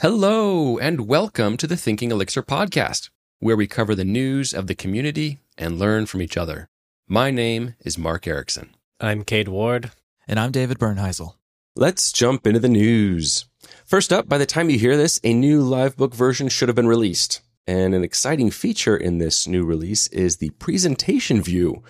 Hello, and welcome to the Thinking Elixir podcast, where we cover the news of the community and learn from each other. My name is Mark Ericksen. I'm Cade Ward. And I'm David Bernheisel. Let's jump into the news. First up, by the time you hear this, a new Livebook version should have been released. And an exciting feature in this new release is the presentation view,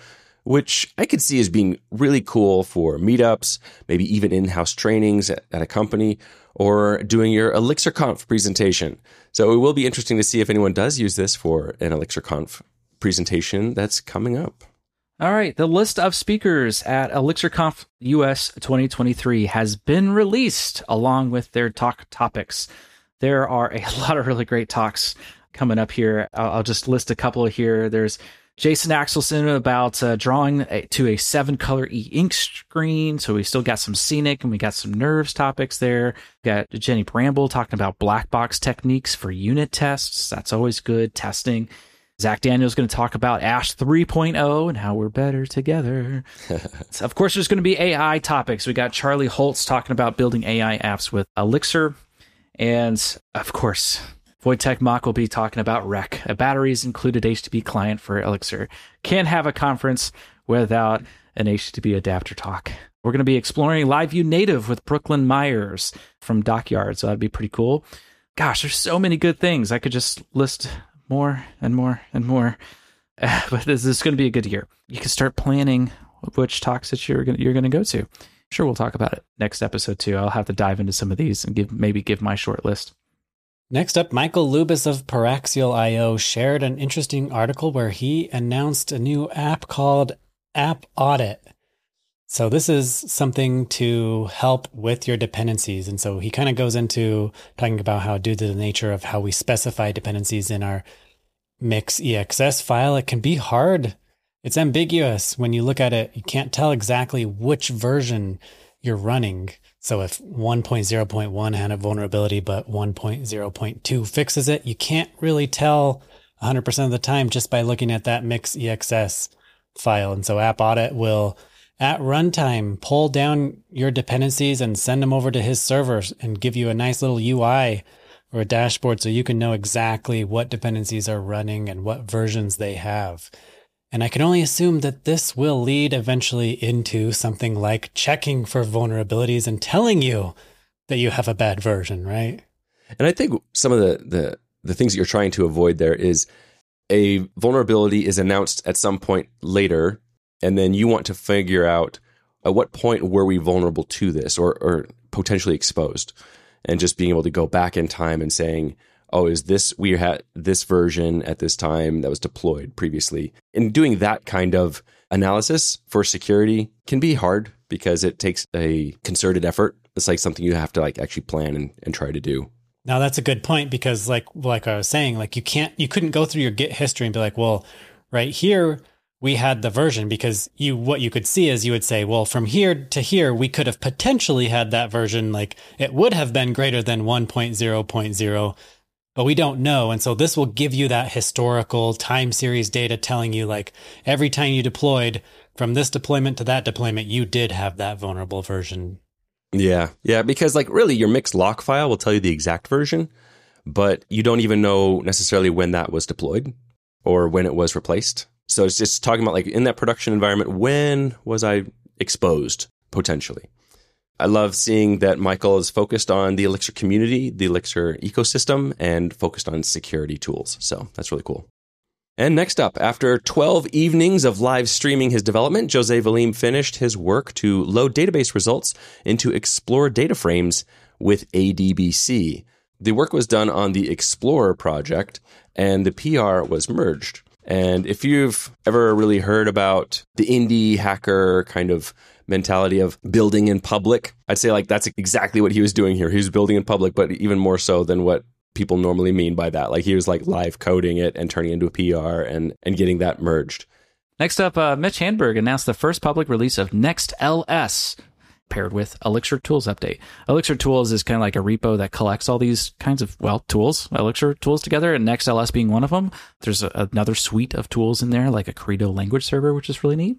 which I could see as being really cool for meetups, maybe even in-house trainings at, at a company, or doing your ElixirConf presentation. So it will be interesting to see if anyone does use this for an ElixirConf presentation that's coming up. All right, the list of speakers at ElixirConf US 2023 has been released along with their talk topics. There are a lot of really great talks coming up here. I'll, I'll just list a couple here. There's Jason Axelson about uh, drawing a, to a seven color e ink screen. So we still got some scenic and we got some nerves topics there. We got Jenny Bramble talking about black box techniques for unit tests. That's always good testing. Zach Daniel's going to talk about Ash 3.0 and how we're better together. so of course, there's going to be AI topics. We got Charlie Holtz talking about building AI apps with Elixir. And of course, Wojtek Mach will be talking about Req, a batteries included HTTP client for Elixir. Can't have a conference without an HTTP adapter talk. We're going to be exploring Live View Native with Brooklin Myers from Dockyard, so that'd be pretty cool. Gosh, there's so many good things. I could just list more and more and more. but this is going to be a good year. You can start planning which talks that you're going you're going to go to. Sure, we'll talk about it next episode too. I'll have to dive into some of these and give maybe give my short list. Next up, Michael Lubas of Paraxial.io shared an interesting article where he announced a new app called App Audit. So this is something to help with your dependencies. And so he kind of goes into talking about how due to the nature of how we specify dependencies in our mix EXS file, it can be hard. It's ambiguous when you look at it. You can't tell exactly which version you're running. So if 1.0.1 had a vulnerability, but 1.0.2 fixes it, you can't really tell 100% of the time just by looking at that mix EXS file. And so App Audit will at runtime pull down your dependencies and send them over to his servers and give you a nice little UI or a dashboard so you can know exactly what dependencies are running and what versions they have. And I can only assume that this will lead eventually into something like checking for vulnerabilities and telling you that you have a bad version, right? And I think some of the the the things that you're trying to avoid there is a vulnerability is announced at some point later, and then you want to figure out at what point were we vulnerable to this or or potentially exposed, and just being able to go back in time and saying, oh, is this, we had this version at this time that was deployed previously. And doing that kind of analysis for security can be hard because it takes a concerted effort. It's like something you have to like actually plan and, and try to do. Now that's a good point because like like I was saying, like you can't you couldn't go through your Git history and be like, well, right here we had the version because you what you could see is you would say, well, from here to here we could have potentially had that version like it would have been greater than 1.0.0 but we don't know. And so this will give you that historical time series data telling you like every time you deployed from this deployment to that deployment, you did have that vulnerable version. Yeah. Yeah. Because like really your mix.lock file will tell you the exact version, but you don't even know necessarily when that was deployed or when it was replaced. So it's just talking about like in that production environment, when was I exposed potentially? I love seeing that Michael is focused on the Elixir community, the Elixir ecosystem, and focused on security tools. So that's really cool. And next up, after 12 evenings of live streaming his development, Jose Valim finished his work to load database results into Explorer data frames with ADBC. The work was done on the Explorer project, and the PR was merged. And if you've ever really heard about the indie hacker kind of mentality of building in public. I'd say like that's exactly what he was doing here. He was building in public, but even more so than what people normally mean by that. Like he was like live coding it and turning into a PR and and getting that merged. Next up, uh, Mitch Hanberg announced the first public release of Next LS, paired with Elixir Tools Update. Elixir Tools is kind of like a repo that collects all these kinds of, well, tools, Elixir tools together, and NextLS being one of them. There's a, another suite of tools in there, like a Credo language server, which is really neat.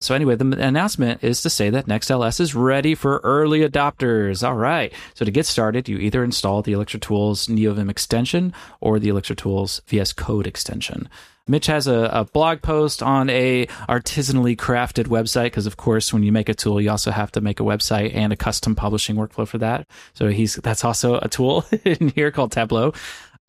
So anyway, the announcement is to say that NextLS is ready for early adopters. All right. So to get started, you either install the Elixir Tools NeoVim extension or the Elixir Tools VS Code extension. Mitch has a, a blog post on a artisanally crafted website because, of course, when you make a tool, you also have to make a website and a custom publishing workflow for that. So he's that's also a tool in here called Tableau.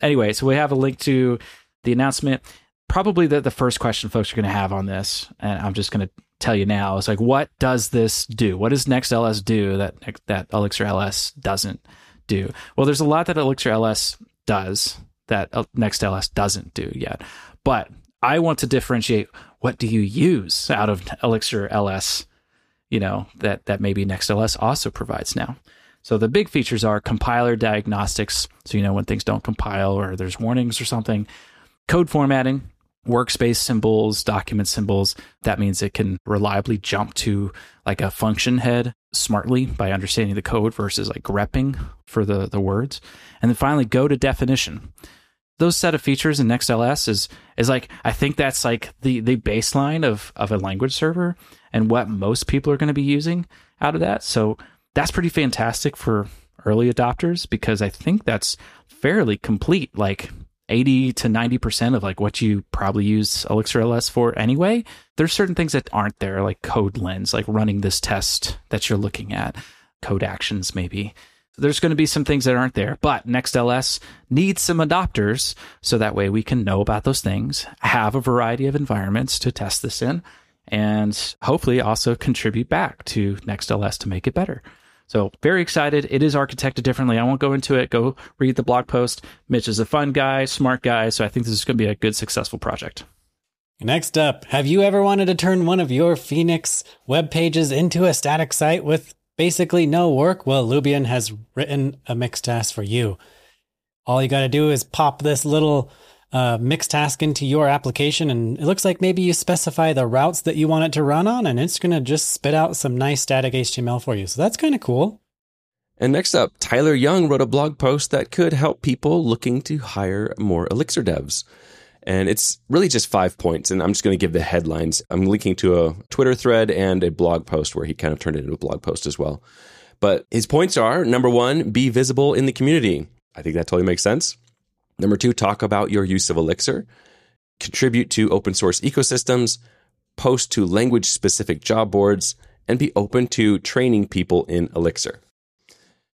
Anyway, so we have a link to the announcement. Probably the, the first question folks are going to have on this, and I'm just going to tell you now, is like, what does this do? What does Next LS do that that Elixir LS doesn't do? Well, there's a lot that Elixir LS does that Next LS doesn't do yet. But I want to differentiate what do you use out of Elixir LS, you know, that, that maybe Next LS also provides now. So the big features are compiler diagnostics. So, you know, when things don't compile or there's warnings or something, code formatting, workspace symbols, document symbols. That means it can reliably jump to like a function head smartly by understanding the code versus like grepping for the, the words. And then finally, go to definition those set of features in NextLS is is like I think that's like the the baseline of of a language server and what most people are going to be using out of that. So that's pretty fantastic for early adopters because I think that's fairly complete. Like 80 to 90% of like what you probably use Elixir LS for anyway. There's certain things that aren't there, like code lens, like running this test that you're looking at, code actions maybe there's going to be some things that aren't there, but NextLS needs some adopters so that way we can know about those things, have a variety of environments to test this in, and hopefully also contribute back to NextLS to make it better. So very excited. It is architected differently. I won't go into it. Go read the blog post. Mitch is a fun guy, smart guy. So I think this is going to be a good, successful project. Next up, have you ever wanted to turn one of your Phoenix web pages into a static site with basically no work, well, Lubien has written a Mixtask for you. All you got to do is pop this little uh, Mixtask into your application, and it looks like maybe you specify the routes that you want it to run on, and it's going to just spit out some nice static HTML for you. So that's kind of cool. And next up, Tyler Young wrote a blog post that could help people looking to hire more Elixir devs. And it's really just five points. And I'm just going to give the headlines. I'm linking to a Twitter thread and a blog post where he kind of turned it into a blog post as well. But his points are number one, be visible in the community. I think that totally makes sense. Number two, talk about your use of Elixir, contribute to open source ecosystems, post to language specific job boards, and be open to training people in Elixir.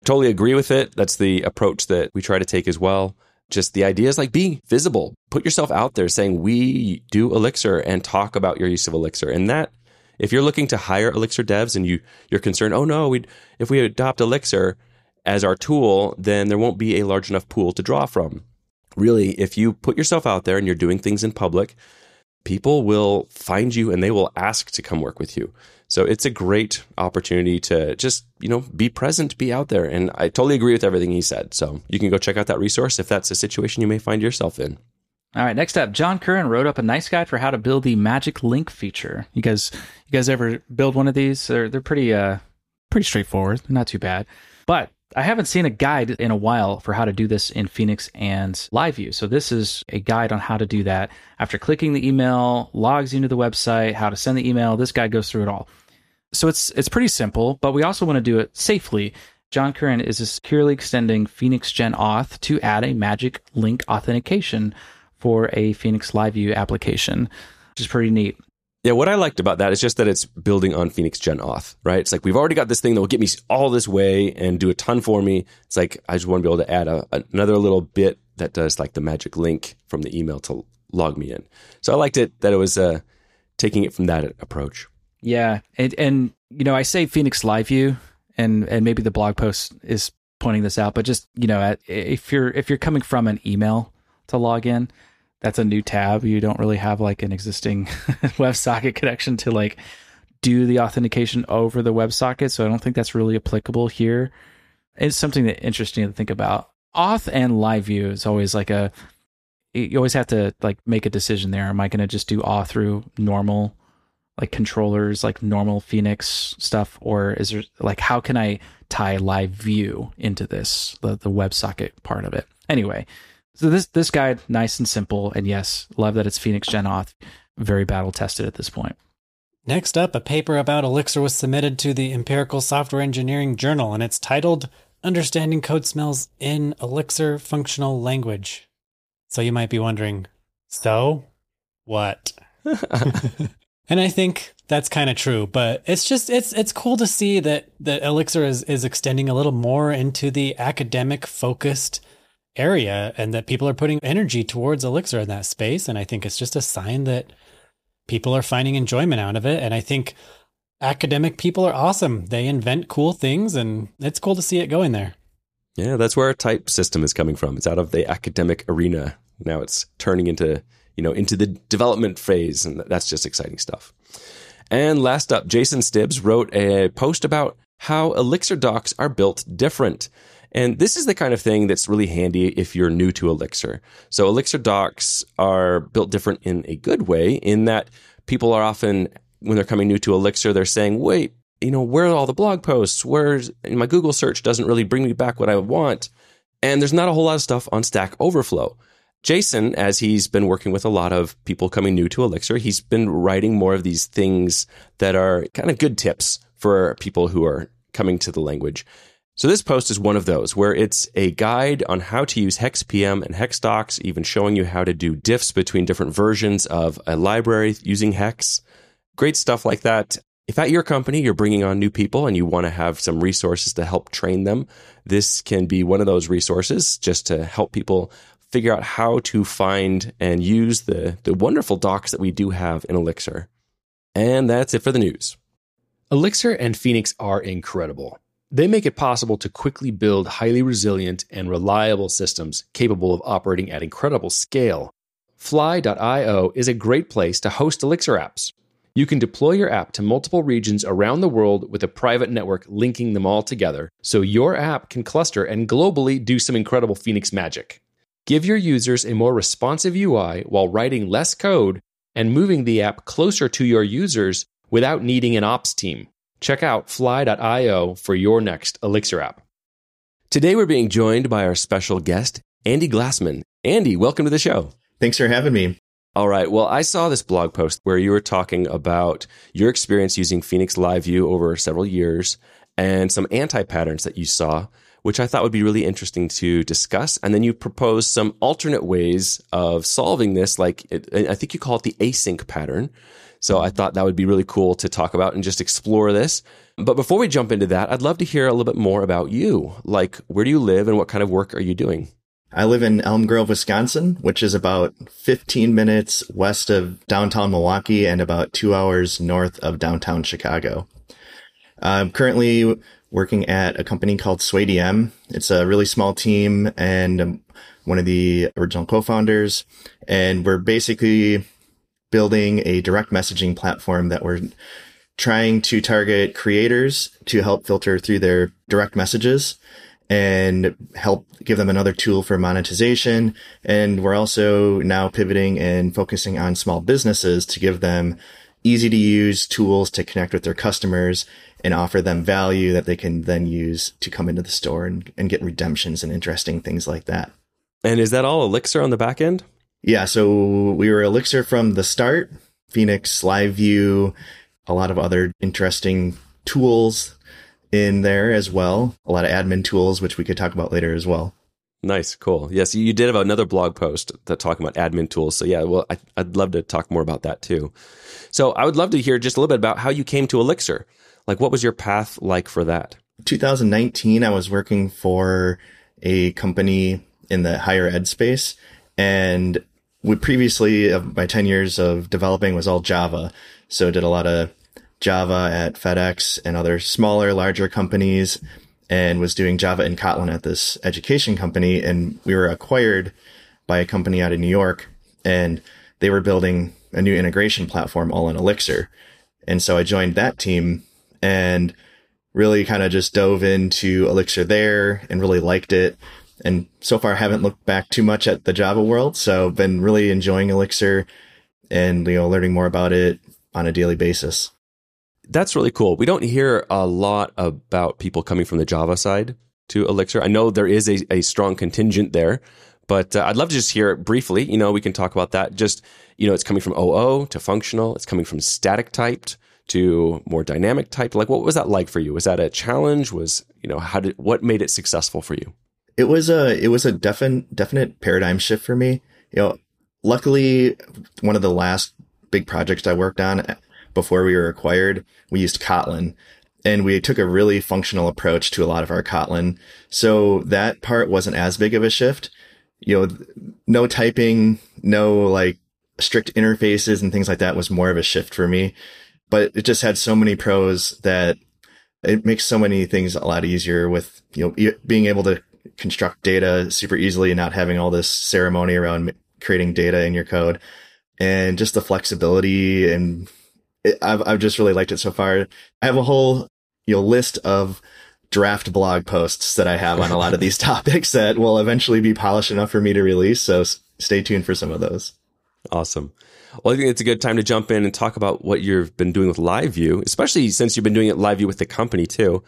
Totally agree with it. That's the approach that we try to take as well just the idea is like be visible, put yourself out there saying, we do Elixir and talk about your use of Elixir. And that, if you're looking to hire Elixir devs and you, you're concerned, oh no, we if we adopt Elixir as our tool, then there won't be a large enough pool to draw from. Really, if you put yourself out there and you're doing things in public, people will find you and they will ask to come work with you. So it's a great opportunity to just, you know, be present, be out there. And I totally agree with everything he said. So you can go check out that resource if that's a situation you may find yourself in. All right, next up, John Curran wrote up a nice guide for how to build the magic link feature. You guys you guys ever build one of these? They're they're pretty uh pretty straightforward. Not too bad. But I haven't seen a guide in a while for how to do this in Phoenix and LiveView. So this is a guide on how to do that. After clicking the email, logs into the website, how to send the email, this guide goes through it all. So it's it's pretty simple, but we also want to do it safely. John Curran is securely extending Phoenix Gen Auth to add a magic link authentication for a Phoenix LiveView application, which is pretty neat. Yeah, what I liked about that is just that it's building on Phoenix Gen Auth, right? It's like we've already got this thing that will get me all this way and do a ton for me. It's like I just want to be able to add a, another little bit that does like the magic link from the email to log me in. So I liked it that it was uh, taking it from that approach. Yeah, and and you know I say Phoenix LiveView, and and maybe the blog post is pointing this out, but just you know if you're if you're coming from an email to log in, that's a new tab. You don't really have like an existing WebSocket connection to like do the authentication over the WebSocket. So I don't think that's really applicable here. It's something that interesting to think about. Auth and live view is always like a you always have to like make a decision there. Am I going to just do auth through normal like controllers, like normal Phoenix stuff, or is there like how can I tie live view into this the the WebSocket part of it? Anyway, so this this guide nice and simple, and yes, love that it's Phoenix Gen Auth, very battle tested at this point. Next up, a paper about Elixir was submitted to the Empirical Software Engineering Journal, and it's titled Understanding Code Smells in Elixir Functional Language. So you might be wondering, so what? and I think that's kind of true, but it's just it's it's cool to see that that Elixir is is extending a little more into the academic focused area and that people are putting energy towards Elixir in that space and I think it's just a sign that people are finding enjoyment out of it. And I think academic people are awesome. They invent cool things, and it's cool to see it going there. Yeah, that's where our type system is coming from. It's out of the academic arena. Now it's turning into, you know, into the development phase, and that's just exciting stuff. And last up, Jason Stiebs wrote a post about how Elixir docs are built different. And this is the kind of thing that's really handy if you're new to Elixir. So Elixir docs are built different in a good way in that people are often, when they're coming new to Elixir, they're saying, wait, you know, where are all the blog posts? Where's my Google search doesn't really bring me back what I want. And there's not a whole lot of stuff on Stack Overflow. Jason, as he's been working with a lot of people coming new to Elixir, he's been writing more of these things that are kind of good tips for people who are coming to the language. So this post is one of those where it's a guide on how to use HexPM and HexDocs, even showing you how to do diffs between different versions of a library using Hex. Great stuff like that. If at your company you're bringing on new people and you want to have some resources to help train them, this can be one of those resources just to help people figure out how to find and use the, the wonderful docs that we do have in Elixir. And that's it for the news. Elixir and Phoenix are incredible. They make it possible to quickly build highly resilient and reliable systems capable of operating at incredible scale. Fly.io is a great place to host Elixir apps. You can deploy your app to multiple regions around the world with a private network linking them all together, so your app can cluster and globally do some incredible Phoenix magic. Give your users a more responsive UI while writing less code and moving the app closer to your users without needing an ops team. Check out fly.io for your next Elixir app. Today we're being joined by our special guest, Andy Glassman. Andy, welcome to the show. Thanks for having me. All right. Well, I saw this blog post where you were talking about your experience using Phoenix Live View over several years and some anti patterns that you saw, which I thought would be really interesting to discuss. And then you proposed some alternate ways of solving this. Like, I think you call it the async pattern, so I thought that would be really cool to talk about and just explore this. But before we jump into that, I'd love to hear a little bit more about you. Like, where do you live and what kind of work are you doing? I live in Elm Grove, Wisconsin, which is about 15 minutes west of downtown Milwaukee and about two hours north of downtown Chicago. I'm currently working at a company called SwayDM. It's a really small team and I'm one of the original co-founders. And we're basically building a direct messaging platform that we're trying to target creators to help filter through their direct messages and help give them another tool for monetization. And we're also now pivoting and focusing on small businesses to give them easy to use tools to connect with their customers and offer them value that they can then use to come into the store and, and get redemptions and interesting things like that. And is that all Elixir on the back end? Yeah, so we were Elixir from the start, Phoenix Live View, a lot of other interesting tools in there as well. A lot of admin tools, which we could talk about later as well. Nice, cool. Yes, you did have another blog post that talking about admin tools. So yeah, well, I, would love to talk more about that too. So I would love to hear just a little bit about how you came to Elixir. Like, what was your path like for that? 2019, I was working for a company in the higher ed space, and we previously my 10 years of developing was all Java. So did a lot of Java at FedEx and other smaller, larger companies and was doing Java and Kotlin at this education company. And we were acquired by a company out of New York and they were building a new integration platform all in Elixir. And so I joined that team and really kind of just dove into Elixir there and really liked it and so far I haven't looked back too much at the Java world. So been really enjoying Elixir and, you know, learning more about it on a daily basis. That's really cool. We don't hear a lot about people coming from the Java side to Elixir. I know there is a, a strong contingent there, but uh, I'd love to just hear it briefly. You know, we can talk about that. Just, you know, it's coming from OO to functional. It's coming from static typed to more dynamic type? Like, what was that like for you? Was that a challenge? Was, you know, how did, what made it successful for you? It was a, it was a definite, definite paradigm shift for me. You know, luckily, one of the last big projects I worked on before we were acquired, we used Kotlin and we took a really functional approach to a lot of our Kotlin. So that part wasn't as big of a shift. You know, no typing, no like strict interfaces and things like that was more of a shift for me. But it just had so many pros that it makes so many things a lot easier with, you know, being able to construct data super easily and not having all this ceremony around creating data in your code and just the flexibility and it, I've, I've just really liked it so far. I have a whole, you know, list of draft blog posts that I have on a lot of these topics that will eventually be polished enough for me to release. So stay tuned for some of those. Awesome. Well, I think it's a good time to jump in and talk about what you've been doing with LiveView, especially since you've been doing it LiveView with the company too.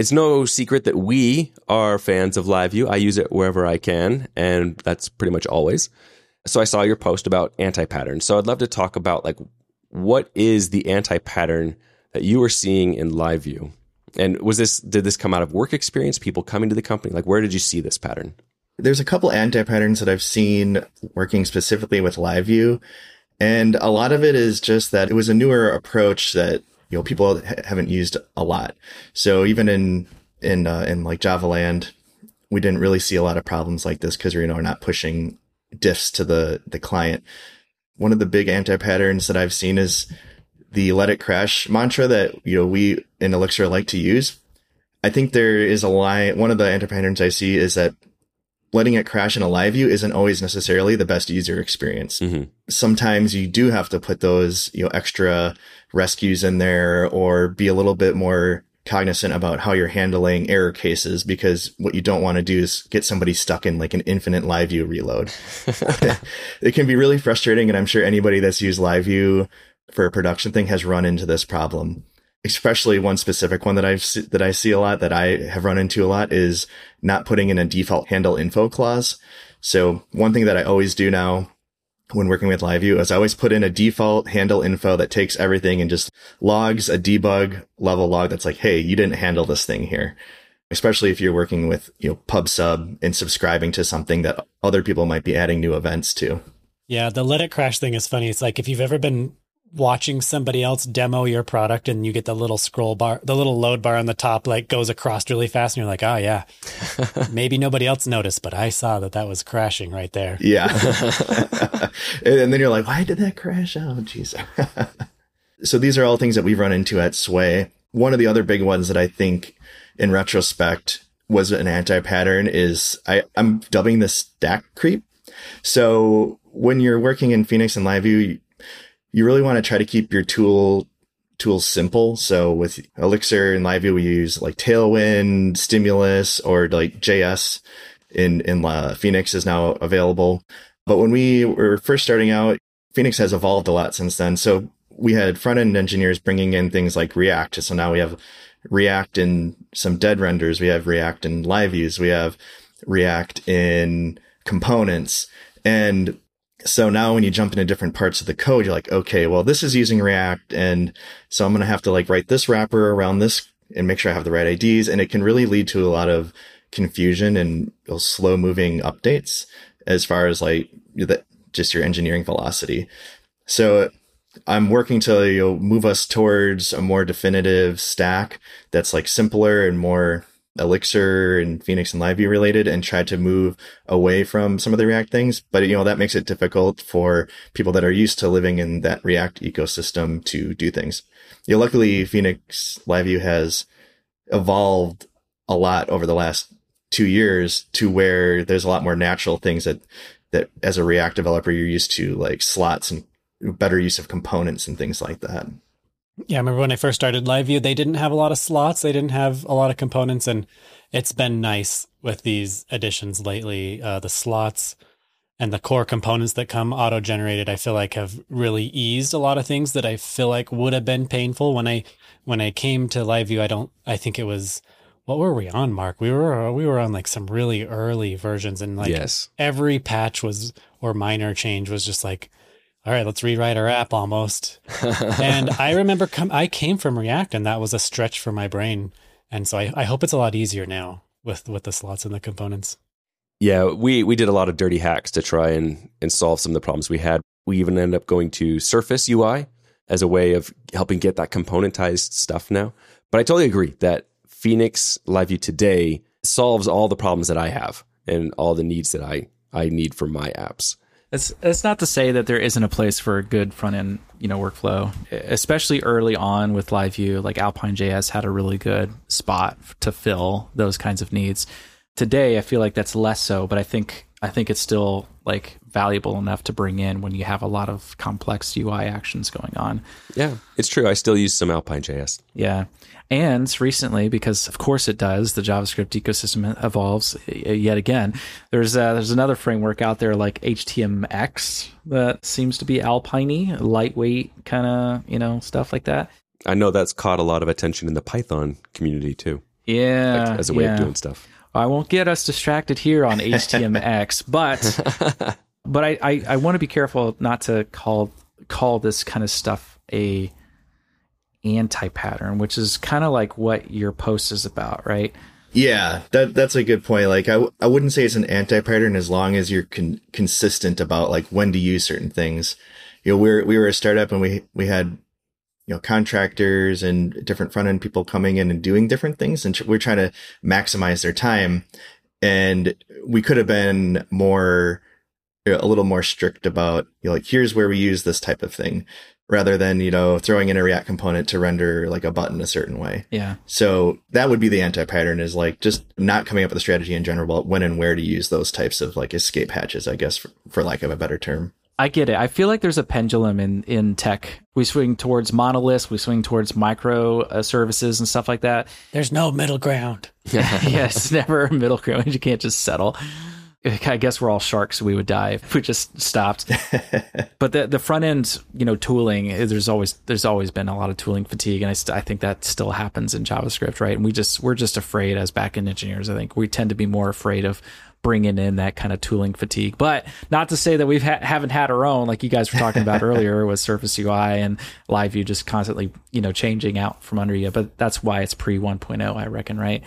It's no secret that we are fans of LiveView. I use it wherever I can, and that's pretty much always. So I saw your post about anti-pattern. So I'd love to talk about like what is the anti-pattern that you were seeing in LiveView? And was this did this come out of work experience, people coming to the company? Like where did you see this pattern? There's a couple anti-patterns that I've seen working specifically with LiveView. And a lot of it is just that it was a newer approach that, you know, people haven't used a lot. So even in, in, uh, in like Java land, we didn't really see a lot of problems like this because, you know, we're not pushing diffs to the, the client. One of the big anti-patterns that I've seen is the let it crash mantra that, you know, we in Elixir like to use. I think there is a line. One of the anti-patterns I see is that letting it crash in a live view isn't always necessarily the best user experience. Mm-hmm. Sometimes you do have to put those, you know, extra rescues in there or be a little bit more cognizant about how you're handling error cases because what you don't want to do is get somebody stuck in like an infinite live view reload. it can be really frustrating. And I'm sure anybody that's used live view for a production thing has run into this problem especially one specific one that I've that I see a lot that I have run into a lot is not putting in a default handle info clause. So one thing that I always do now when working with LiveView is I always put in a default handle info that takes everything and just logs a debug level log that's like, hey, you didn't handle this thing here. Especially if you're working with, you know, pub sub and subscribing to something that other people might be adding new events to. Yeah, the let it crash thing is funny. It's like if you've ever been watching somebody else demo your product and you get the little scroll bar, the little load bar on the top, like goes across really fast. And you're like, oh, yeah, maybe nobody else noticed, but I saw that that was crashing right there. Yeah. and then you're like, why did that crash? Oh, jeez. so these are all things that we've run into at Sway. One of the other big ones that I think in retrospect was an anti pattern is I, I'm dubbing this stack creep. So when you're working in Phoenix and LiveView, you really want to try to keep your tool tools simple. So with Elixir and LiveView, we use like Tailwind, Stimulus, or like JS in, in uh, Phoenix is now available. But when we were first starting out, Phoenix has evolved a lot since then. So we had front end engineers bringing in things like React. So now we have React in some dead renders. We have React in live views. We have React in components. And so now when you jump into different parts of the code, you're like, okay, well, this is using React. And so I'm going to have to like write this wrapper around this and make sure I have the right IDs. And it can really lead to a lot of confusion and slow moving updates as far as like the, just your engineering velocity. So I'm working to you know, move us towards a more definitive stack that's like simpler and more Elixir and Phoenix and LiveView related and tried to move away from some of the React things. But, you know, that makes it difficult for people that are used to living in that React ecosystem to do things. You know, luckily Phoenix LiveView has evolved a lot over the last two years to where there's a lot more natural things that, that as a React developer, you're used to like slots and better use of components and things like that. Yeah, I remember when I first started LiveView, they didn't have a lot of slots, they didn't have a lot of components, and it's been nice with these additions lately. Uh, the slots and the core components that come auto generated, I feel like have really eased a lot of things that I feel like would have been painful when I when I came to LiveView. I don't. I think it was what were we on, Mark? We were we were on like some really early versions, and like yes. every patch was or minor change was just like all right, let's rewrite our app almost. and I remember com- I came from React and that was a stretch for my brain. And so I, I hope it's a lot easier now with, with the slots and the components. Yeah, we, we did a lot of dirty hacks to try and, and solve some of the problems we had. We even ended up going to Surface UI as a way of helping get that componentized stuff now. But I totally agree that Phoenix Live View today solves all the problems that I have and all the needs that I, I need for my apps. It's it's not to say that there isn't a place for a good front end, you know, workflow, especially early on with Live View. Like Alpine JS had a really good spot to fill those kinds of needs. Today, I feel like that's less so, but I think I think it's still like valuable enough to bring in when you have a lot of complex UI actions going on. Yeah, it's true. I still use some Alpine JS. Yeah. And recently, because of course it does, the JavaScript ecosystem evolves yet again. There's uh, there's another framework out there like HTMX that seems to be Alpiney, lightweight kind of you know stuff like that. I know that's caught a lot of attention in the Python community too. Yeah, as a way yeah. of doing stuff. I won't get us distracted here on HTMX, but but I, I, I want to be careful not to call call this kind of stuff a anti-pattern, which is kind of like what your post is about, right? Yeah, that that's a good point. Like I, w- I wouldn't say it's an anti-pattern as long as you're con- consistent about like when to use certain things. You know, we're we were a startup and we we had you know contractors and different front end people coming in and doing different things, and we're trying to maximize their time. And we could have been more a little more strict about you know, like here's where we use this type of thing rather than you know throwing in a react component to render like a button a certain way Yeah. so that would be the anti-pattern is like just not coming up with a strategy in general about when and where to use those types of like escape hatches i guess for, for lack of a better term I get it. I feel like there's a pendulum in in tech. We swing towards monoliths, we swing towards micro uh, services and stuff like that. There's no middle ground. yeah, it's never a middle ground. You can't just settle. I guess we're all sharks, we would die if we just stopped. but the the front end, you know, tooling. There's always there's always been a lot of tooling fatigue, and I, st- I think that still happens in JavaScript, right? And we just we're just afraid as backend engineers. I think we tend to be more afraid of bringing in that kind of tooling fatigue. But not to say that we've ha- haven't had our own, like you guys were talking about earlier with Surface UI and Live View just constantly, you know, changing out from under you. But that's why it's pre 1.0, I reckon, right?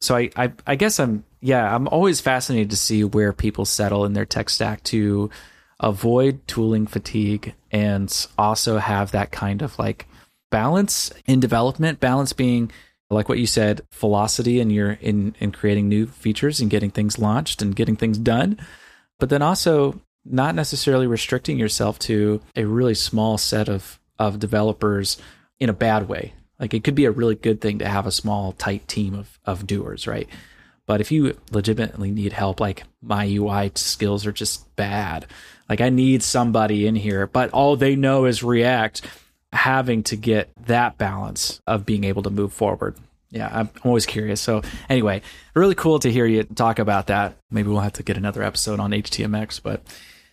So I, I, I guess I'm, yeah, I'm always fascinated to see where people settle in their tech stack to avoid tooling fatigue and also have that kind of like balance in development, balance being like what you said, velocity in your in in creating new features and getting things launched and getting things done, but then also not necessarily restricting yourself to a really small set of of developers in a bad way. Like it could be a really good thing to have a small tight team of of doers, right? But if you legitimately need help, like my UI skills are just bad, like I need somebody in here, but all they know is React, having to get that balance of being able to move forward. Yeah, I'm always curious. So anyway, really cool to hear you talk about that. Maybe we'll have to get another episode on HTMX, but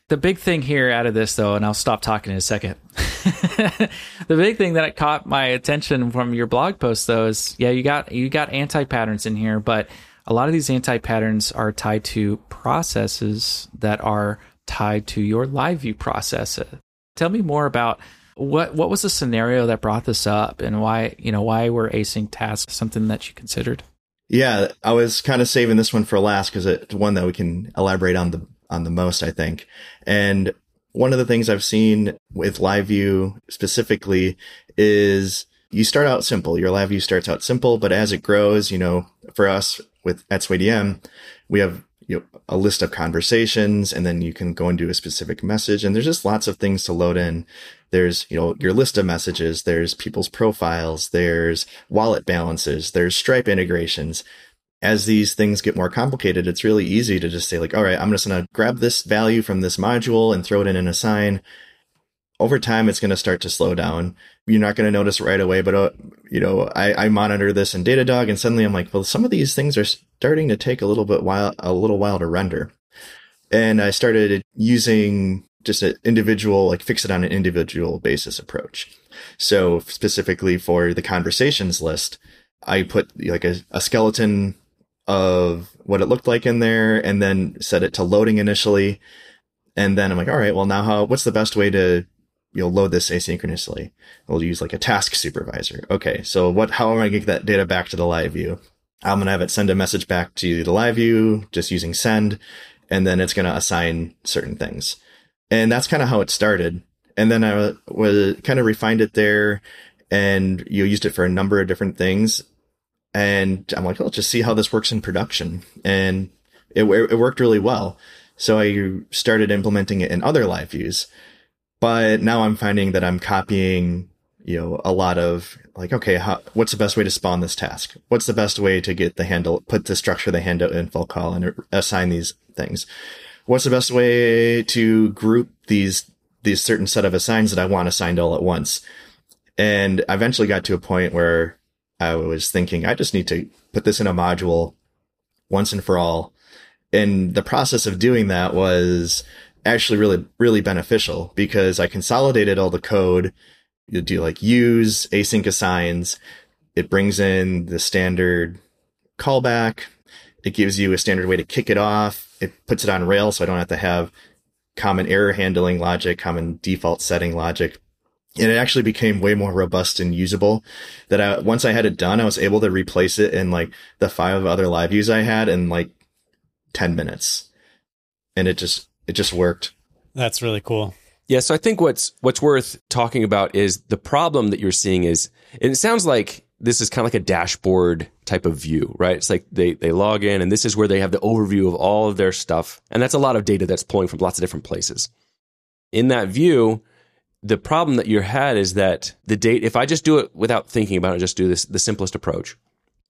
the big thing here out of this though, and I'll stop talking in a second. the big thing that caught my attention from your blog post though is yeah, you got you got anti patterns in here, but a lot of these anti patterns are tied to processes that are tied to your live view process. Tell me more about what what was the scenario that brought this up and why you know why were async tasks something that you considered? Yeah, I was kind of saving this one for last because it's one that we can elaborate on the on the most, I think. And one of the things I've seen with live view specifically is you start out simple. Your live view starts out simple, but as it grows, you know, for us with at SwayDM, we have you know, a list of conversations and then you can go and do a specific message. And there's just lots of things to load in. There's, you know, your list of messages. There's people's profiles. There's wallet balances. There's Stripe integrations. As these things get more complicated, it's really easy to just say like, all right, I'm just going to grab this value from this module and throw it in an assign. Over time, it's going to start to slow down. You're not going to notice right away, but uh, you know, I, I monitor this in Datadog, and suddenly I'm like, well, some of these things are starting to take a little bit while a little while to render. And I started using just an individual, like fix it on an individual basis approach. So specifically for the conversations list, I put like a, a skeleton of what it looked like in there and then set it to loading initially. And then I'm like, all right, well now how, what's the best way to, you know, load this asynchronously? We'll use like a task supervisor. Okay. So what, how am I going to get that data back to the live view? I'm going to have it send a message back to the live view just using send. And then it's going to assign certain things. And that's kind of how it started. And then I was kind of refined it there and you used it for a number of different things. And I'm like, let's just see how this works in production. And it, it worked really well. So I started implementing it in other live views. But now I'm finding that I'm copying, you know, a lot of like, okay, how, what's the best way to spawn this task? What's the best way to get the handle, put the structure the handle info call and assign these things? What's the best way to group these, these certain set of assigns that I want assigned all at once? And I eventually got to a point where I was thinking, I just need to put this in a module once and for all. And the process of doing that was actually really, really beneficial because I consolidated all the code. You do like use async assigns. It brings in the standard callback. It gives you a standard way to kick it off. It puts it on Rails so I don't have to have common error handling logic, common default setting logic and it actually became way more robust and usable that I, once I had it done, I was able to replace it in like the five other live views I had in like 10 minutes. And it just, it just worked. That's really cool. Yeah. So I think what's, what's worth talking about is the problem that you're seeing is, it sounds like this is kind of like a dashboard type of view, right? It's like they, they log in and this is where they have the overview of all of their stuff. And that's a lot of data that's pulling from lots of different places. In that view, the problem that you had is that the date, if I just do it without thinking about it, just do this, the simplest approach,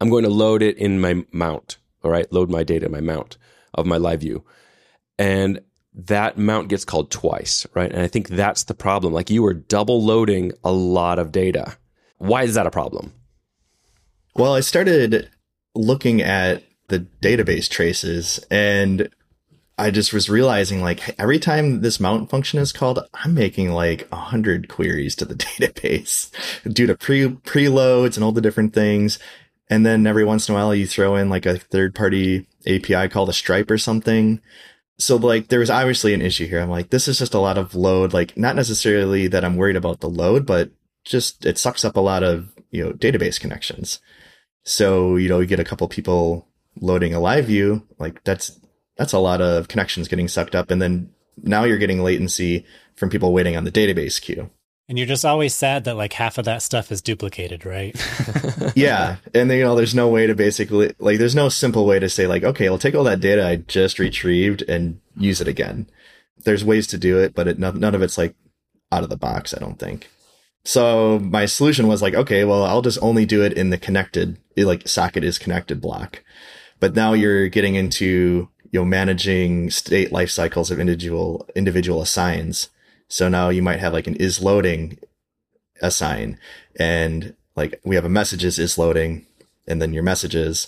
I'm going to load it in my mount. All right. Load my data in my mount of my live view. And that mount gets called twice. Right. And I think that's the problem. Like you are double loading a lot of data. Why is that a problem? Well, I started looking at the database traces and I just was realizing like every time this mount function is called, I'm making like a hundred queries to the database due to pre preloads and all the different things. And then every once in a while you throw in like a third party API called a Stripe or something. So like there was obviously an issue here. I'm like, this is just a lot of load, like not necessarily that I'm worried about the load, but just it sucks up a lot of, you know, database connections. So, you know, you get a couple people loading a live view, like that's that's a lot of connections getting sucked up. And then now you're getting latency from people waiting on the database queue. And you're just always sad that like half of that stuff is duplicated, right? yeah. And then, you know, there's no way to basically, like, there's no simple way to say, like, okay, I'll take all that data I just retrieved and use it again. There's ways to do it, but it, none of it's like out of the box, I don't think. So my solution was like, okay, well, I'll just only do it in the connected, like socket is connected block. But now you're getting into you know, managing state life cycles of individual, individual assigns. So now you might have like an is loading assign and like we have a messages is loading and then your messages.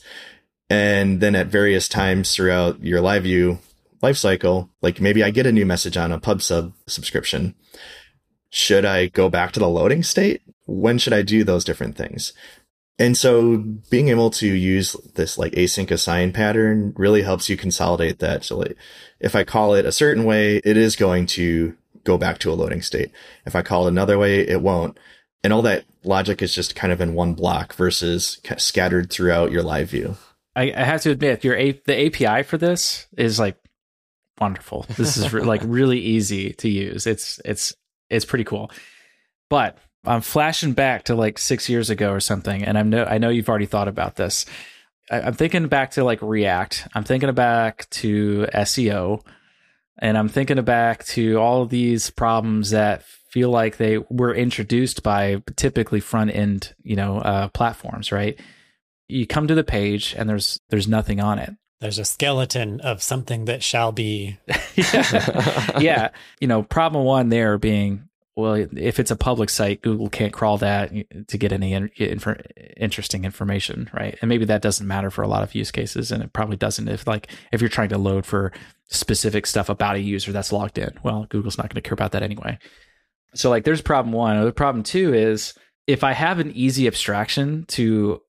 And then at various times throughout your live view lifecycle, like maybe I get a new message on a pub sub subscription. Should I go back to the loading state? When should I do those different things? And so being able to use this like async assign pattern really helps you consolidate that. So like if I call it a certain way, it is going to go back to a loading state. If I call it another way, it won't. And all that logic is just kind of in one block versus scattered throughout your live view. I, I have to admit, your A- the API for this is like wonderful. This is re- like really easy to use. It's it's it's pretty cool. But I'm flashing back to like six years ago or something, and I know I know you've already thought about this. I, I'm thinking back to like React. I'm thinking back to SEO, and I'm thinking back to all these problems that feel like they were introduced by typically front end, you know, uh, platforms. Right? You come to the page, and there's there's nothing on it. There's a skeleton of something that shall be. yeah. yeah. You know, problem one there being well, if it's a public site, Google can't crawl that to get any inf- interesting information, right? And maybe that doesn't matter for a lot of use cases, and it probably doesn't if like if you're trying to load for specific stuff about a user that's logged in. Well, Google's not going to care about that anyway. So like, there's problem one. The problem two is if I have an easy abstraction to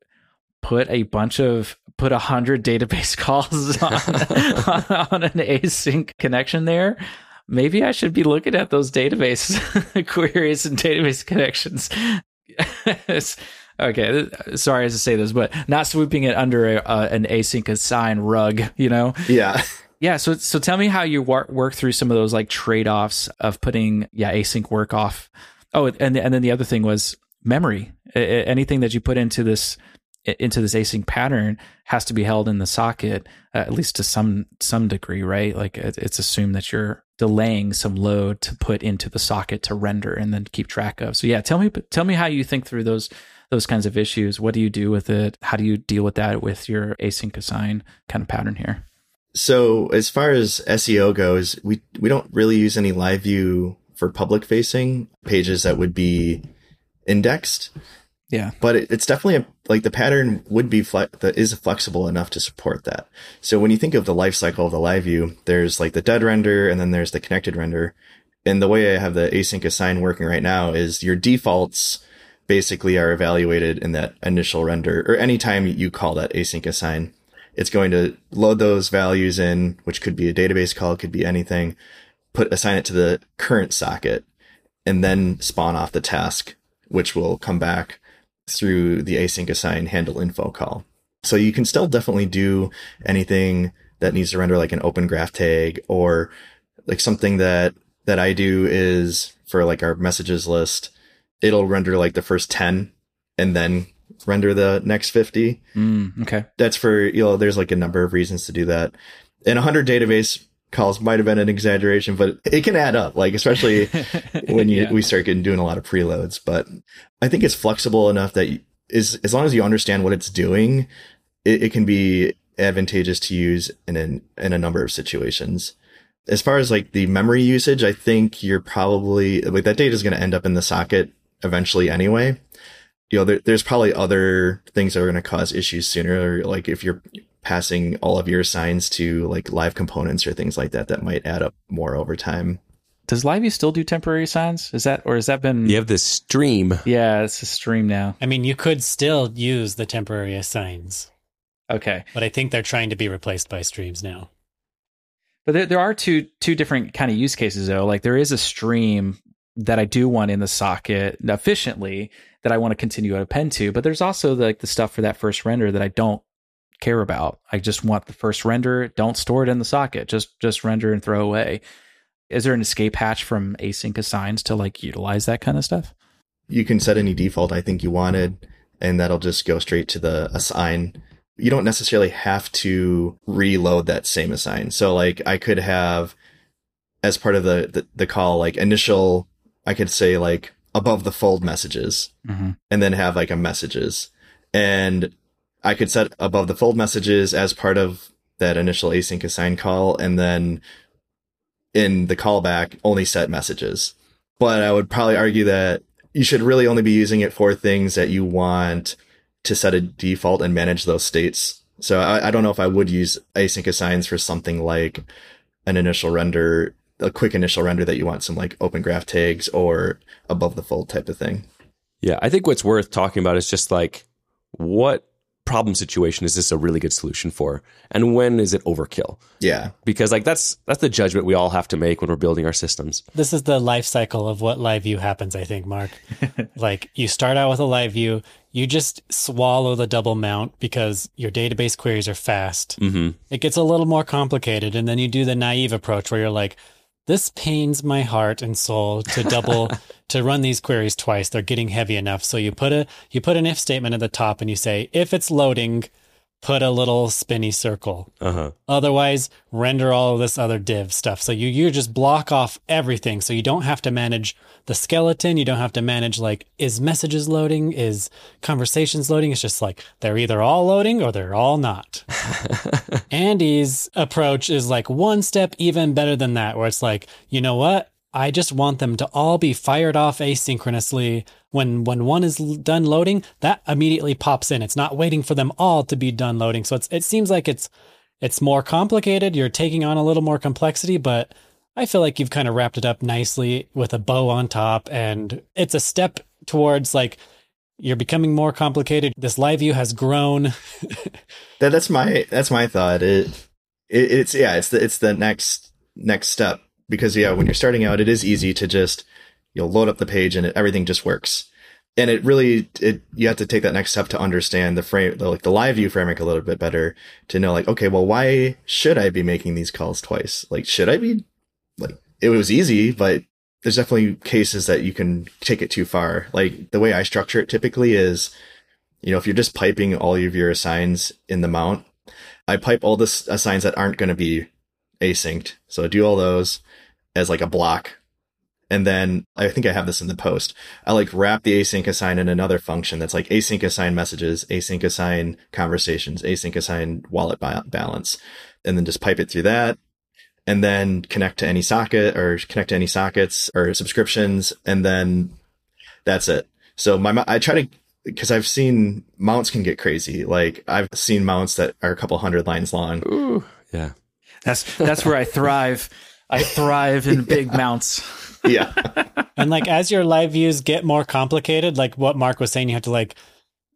put a bunch of put a hundred database calls on, on, on an async connection there maybe I should be looking at those database queries and database connections. okay, sorry to say this, but not swooping it under a, uh, an async assign rug, you know? Yeah. Yeah, so so tell me how you work work through some of those like trade offs of putting yeah async work off. Oh, and and then the other thing was memory. Anything that you put into this into this async pattern has to be held in the socket uh, at least to some some degree, right? Like it's assumed that you're delaying some load to put into the socket to render and then keep track of. So yeah, tell me tell me how you think through those those kinds of issues. What do you do with it? How do you deal with that with your async assign kind of pattern here? So as far as SEO goes, we we don't really use any live view for public facing pages that would be indexed. Yeah. But it, it's definitely a, like the pattern would be fle- that is flexible enough to support that. So when you think of the life cycle of the live view, there's like the dead render and then there's the connected render. And the way I have the async assign working right now is your defaults basically are evaluated in that initial render or anytime you call that async assign it's going to load those values in, which could be a database call, could be anything, put, assign it to the current socket and then spawn off the task, which will come back through the async assign handle info call. So you can still definitely do anything that needs to render like an open graph tag or like something that, that I do is for like our messages list. It'll render like the first 10 and then render the next 50. Mm, okay. That's for, you know, there's like a number of reasons to do that. And 100 database calls might have been an exaggeration, but it can add up, like, especially when you, yeah. we start getting doing a lot of preloads. But I think it's flexible enough that is, as long as you understand what it's doing, it, it can be advantageous to use in an, in a number of situations. As far as like the memory usage, I think you're probably like that data is going to end up in the socket eventually anyway you know, there, there's probably other things that are going to cause issues sooner. Like if you're passing all of your assigns to like live components or things like that, that might add up more over time. Does Liveview still do temporary assigns? Is that or has that been? You have this stream. Yeah, it's a stream now. I mean, you could still use the temporary assigns. Okay, but I think they're trying to be replaced by streams now. But there, there are two two different kind of use cases though. Like there is a stream that I do want in the socket efficiently, that I want to continue to append to. But there's also the, like the stuff for that first render that I don't care about. I just want the first render. Don't store it in the socket. Just just render and throw away. Is there an escape hatch from async assigns to like utilize that kind of stuff? You can set any default I think you wanted, and that'll just go straight to the assign. You don't necessarily have to reload that same assign. So like I could have as part of the, the, the call, like initial, I could say like above the fold messages mm-hmm. and then have like a messages. And I could set above the fold messages as part of that initial async assign call. And then in the callback, only set messages. But I would probably argue that you should really only be using it for things that you want to set a default and manage those states. So I, I don't know if I would use async assigns for something like an initial render a quick initial render that you want some like open graph tags or above the fold type of thing. Yeah, I think what's worth talking about is just like what problem situation is this a really good solution for? And when is it overkill? Yeah. Because like that's that's the judgment we all have to make when we're building our systems. This is the life cycle of what live view happens i think mark. Like you start out with a live view you just swallow the double mount because your database queries are fast. Mm-hmm. it gets a little more complicated and then you do the naive approach where you're like this pains my heart and soul to double to run these queries twice. They're getting heavy enough. So you put a you put an if statement at the top and you say if it's loading, put a little spinny circle. Uh-huh. Otherwise, render all of this other div stuff. So you you just block off everything. So you don't have to manage the skeleton. You don't have to manage like is messages loading, is conversations loading. It's just like they're either all loading or they're all not. Andy's approach is like one step even better than that, where it's like, you know what? I just want them to all be fired off asynchronously. When when one is done loading, that immediately pops in. It's not waiting for them all to be done loading. So it's it seems like it's it's more complicated. You're taking on a little more complexity, but I feel like you've kind of wrapped it up nicely with a bow on top and it's a step towards like you're becoming more complicated. This live view has grown. that, that's my that's my thought. It, it it's yeah, it's the it's the next next step because yeah, when you're starting out, it is easy to just you'll load up the page and it, everything just works. And it really, it you have to take that next step to understand the frame, the, like the live view framework a little bit better to know like, okay, well, why should I be making these calls twice? Like, should I be like it was easy, but there's definitely cases that you can take it too far. Like the way I structure it typically is, you know, if you're just piping all of your assigns in the mount, I pipe all the assigns that aren't going to be asynced. So I do all those as like a block. And then I think I have this in the post. I like wrap the async assign in another function that's like async assign messages, async assign conversations, async assign wallet balance, and then just pipe it through that and then connect to any socket or connect to any sockets or subscriptions. And then that's it. So my, I try to, because I've seen mounts can get crazy. Like I've seen mounts that are a couple hundred lines long. Ooh, yeah. That's that's where I thrive. I thrive in big mounts. Yeah. and like as your live views get more complicated, like what Mark was saying, you have to like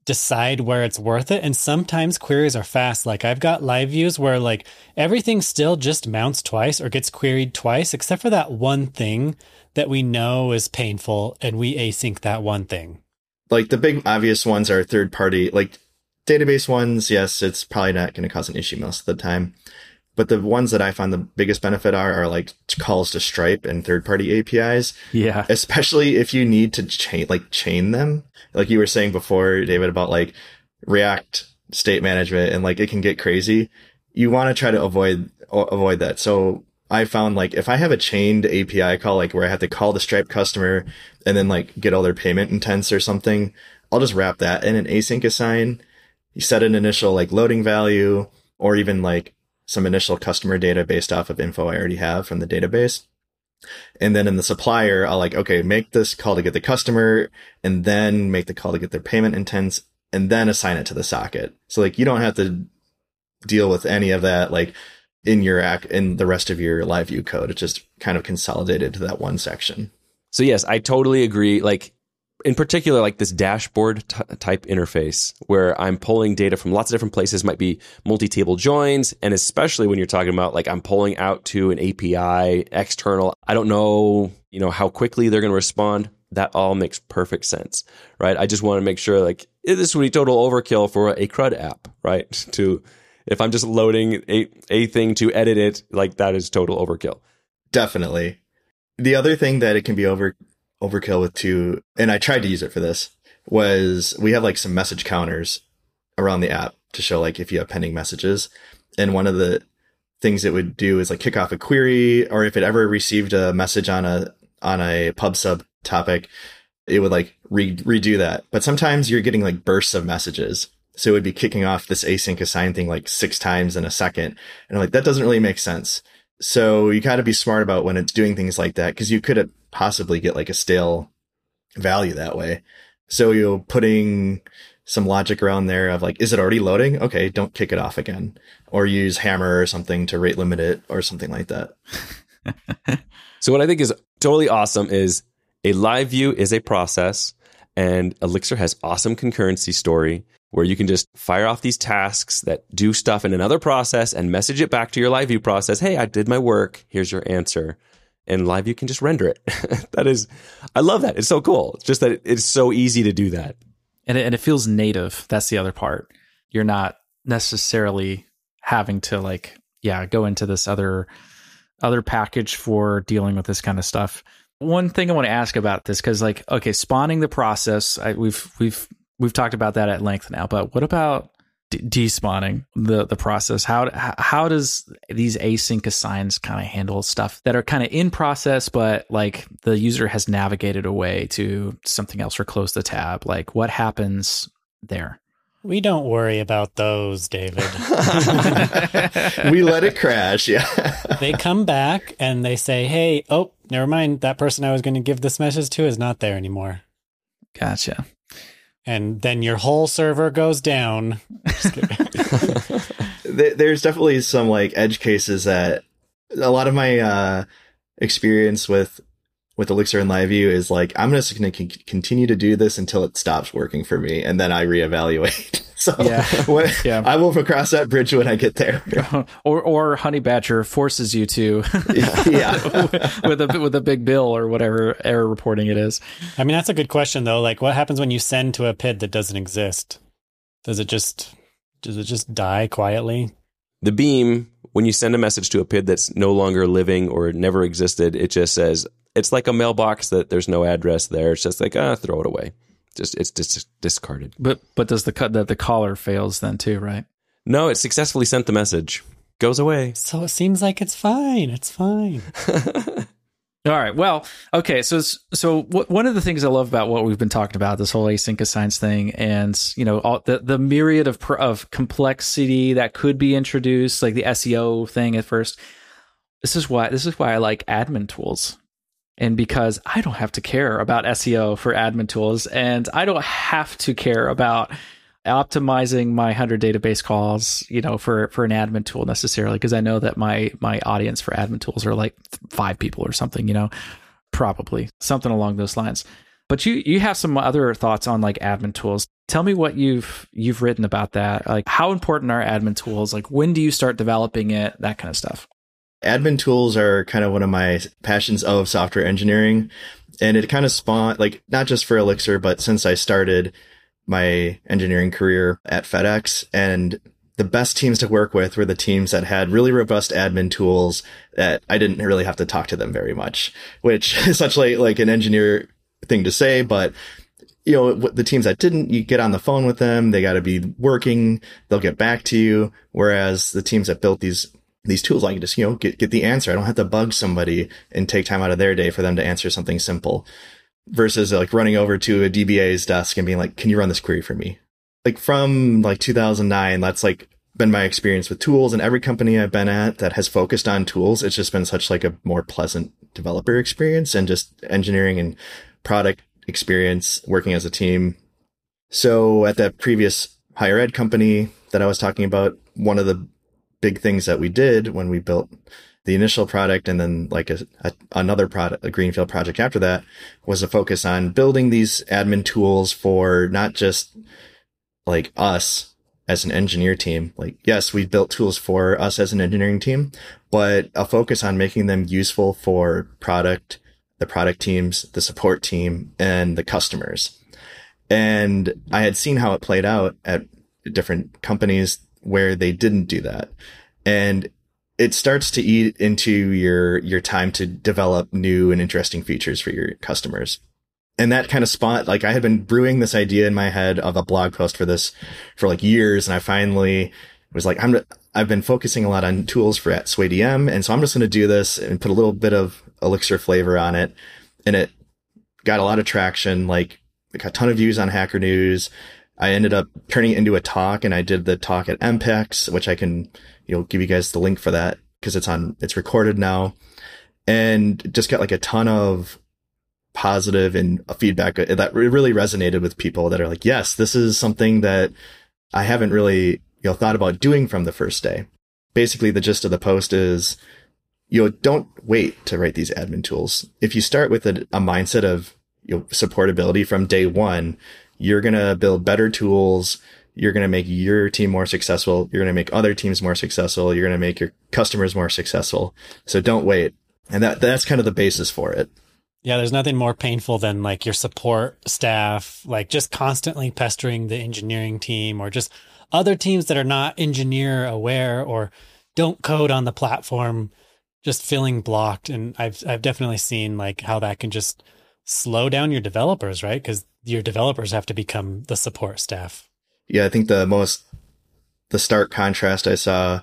decide where it's worth it. And sometimes queries are fast. Like I've got live views where like everything still just mounts twice or gets queried twice, except for that one thing that we know is painful and we async that one thing. Like the big obvious ones are third party, like database ones. Yes, it's probably not going to cause an issue most of the time. But the ones that I find the biggest benefit are are like calls to Stripe and third party APIs. Yeah. Especially if you need to chain like chain them. Like you were saying before, David, about like React state management and like it can get crazy. You want to try to avoid avoid that. So I found like if I have a chained API call, like where I have to call the Stripe customer and then like get all their payment intents or something, I'll just wrap that in an async assign. You set an initial like loading value or even like some initial customer data based off of info I already have from the database. And then in the supplier, I'll like, okay, make this call to get the customer and then make the call to get their payment intents and then assign it to the socket. So like you don't have to deal with any of that like in your act in the rest of your live view code. It's just kind of consolidated to that one section. So yes, I totally agree. Like in particular, like this dashboard t- type interface where I'm pulling data from lots of different places, might be multi table joins. And especially when you're talking about like I'm pulling out to an API external, I don't know, you know, how quickly they're going to respond. That all makes perfect sense, right? I just want to make sure like this would be total overkill for a CRUD app, right? To if I'm just loading a, a thing to edit it, like that is total overkill. Definitely. The other thing that it can be over overkill with two, and I tried to use it for this, was we have like some message counters around the app to show like if you have pending messages. And one of the things it would do is like kick off a query, or if it ever received a message on a on a pub sub topic, it would like re- redo that. But sometimes you're getting like bursts of messages. So it would be kicking off this async assign thing like six times in a second. And I'm like, that doesn't really make sense. So you got to be smart about when it's doing things like that because you could possibly get like a stale value that way. So you're putting some logic around there of like, is it already loading? Okay, don't kick it off again. Or use hammer or something to rate limit it or something like that. so what I think is totally awesome is a live view is a process and Elixir has awesome concurrency story where you can just fire off these tasks that do stuff in another process and message it back to your live view process. Hey, I did my work. Here's your answer. And live view can just render it. that is, I love that. It's so cool. It's just that it's so easy to do that. And it, and it feels native. That's the other part. You're not necessarily having to like, yeah, go into this other, other package for dealing with this kind of stuff. One thing I want to ask about this, cause like, okay, spawning the process, I, we've, we've we've talked about that at length now, but what about d- despawning the the process? How how does these async assigns kind of handle stuff that are kind of in process, but like the user has navigated away to something else or closed the tab? Like what happens there? We don't worry about those, David. we let it crash. Yeah. they come back and they say, "Hey, oh, never mind. That person I was going to give this message to is not there anymore." Gotcha and then your whole server goes down. There's definitely some like edge cases that a lot of my uh, experience with with Elixir and Live View is like, I'm just going to continue to do this until it stops working for me. And then I reevaluate. so Yeah. when- Yeah. I will cross that bridge when I get there. or or Honeybadger forces you to yeah. with a with a big bill or whatever error reporting it is. I mean, that's a good question though. Like, what happens when you send to a PID that doesn't exist? Does it just does it just die quietly? The beam, when you send a message to a PID that's no longer living or never existed, it just says it's like a mailbox that there's no address there. It's just like ah, throw it away. Just it's dis- discarded. But but does the cut that the caller fails then too, right? No, it successfully sent the message. Goes away. So it seems like it's fine. It's fine. All right. Well, okay. So, so w- one of the things I love about what we've been talking about, this whole async assigns thing, and you know, all the the myriad of pr- of complexity that could be introduced, like the SEO thing at first. This is why this is why I like admin tools, and because I don't have to care about SEO for admin tools, and I don't have to care about optimizing my 100 database calls you know for for an admin tool necessarily because i know that my my audience for admin tools are like five people or something you know probably something along those lines. But you you have some other thoughts on like admin tools. Tell me what you've you've written about that. Like how important are admin tools? Like when do you start developing it? That kind of stuff admin tools are kind of one of my passions of software engineering. And it kind of spawned, like, not just for Elixir, but since I started my engineering career at FedEx and the best teams to work with were the teams that had really robust admin tools that I didn't really have to talk to them very much, which is such like, like an engineer thing to say, but you know, the teams that didn't, you get on the phone with them. They got to be working. They'll get back to you. Whereas the teams that built these, these tools, I can just, you know, get, get the answer. I don't have to bug somebody and take time out of their day for them to answer something simple versus like running over to a DBA's desk and being like, can you run this query for me? Like from like 2009, that's like been my experience with tools and every company I've been at that has focused on tools. It's just been such like a more pleasant developer experience and just engineering and product experience working as a team. So at that previous higher ed company that I was talking about, one of the big things that we did when we built the initial product and then like a, a, another product, a greenfield project after that was a focus on building these admin tools for not just like us as an engineer team. Like, yes, we built tools for us as an engineering team, but a focus on making them useful for product, the product teams, the support team, and the customers. And I had seen how it played out at different companies where they didn't do that. And it starts to eat into your your time to develop new and interesting features for your customers. And that kind of spot, like I had been brewing this idea in my head of a blog post for this for like years, and I finally was like, I'm I've been focusing a lot on tools for at and so I'm just going to do this and put a little bit of Elixir flavor on it, and it got a lot of traction, like, like a ton of views on Hacker News. I ended up turning it into a talk, and I did the talk at EMPEX, which I can you know, give you guys the link for that because it's on, it's recorded now and just got like a ton of positive and feedback uh, that really resonated with people that are like, yes, this is something that I haven't really, you know, thought about doing from the first day. Basically, the gist of the post is, you know, don't wait to write these admin tools. If you start with a, a mindset of, you know, supportability from day one, you're going to build better tools you're going to make your team more successful. You're going to make other teams more successful. You're going to make your customers more successful. So don't wait. And that, that's kind of the basis for it. Yeah, there's nothing more painful than like your support staff, like just constantly pestering the engineering team or just other teams that are not engineer aware or don't code on the platform, just feeling blocked. And I've, I've definitely seen like how that can just slow down your developers, right? Because your developers have to become the support staff yeah, I think the most the stark contrast I saw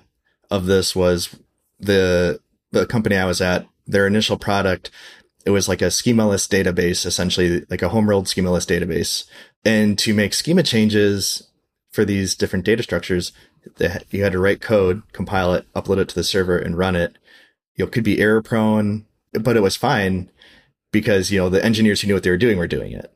of this was the the company I was at. Their initial product, it was like a schemaless database, essentially like a home rolled schemaless database. And to make schema changes for these different data structures, you had to write code, compile it, upload it to the server, and run it. You know, could be error prone, but it was fine because you know the engineers who knew what they were doing were doing it.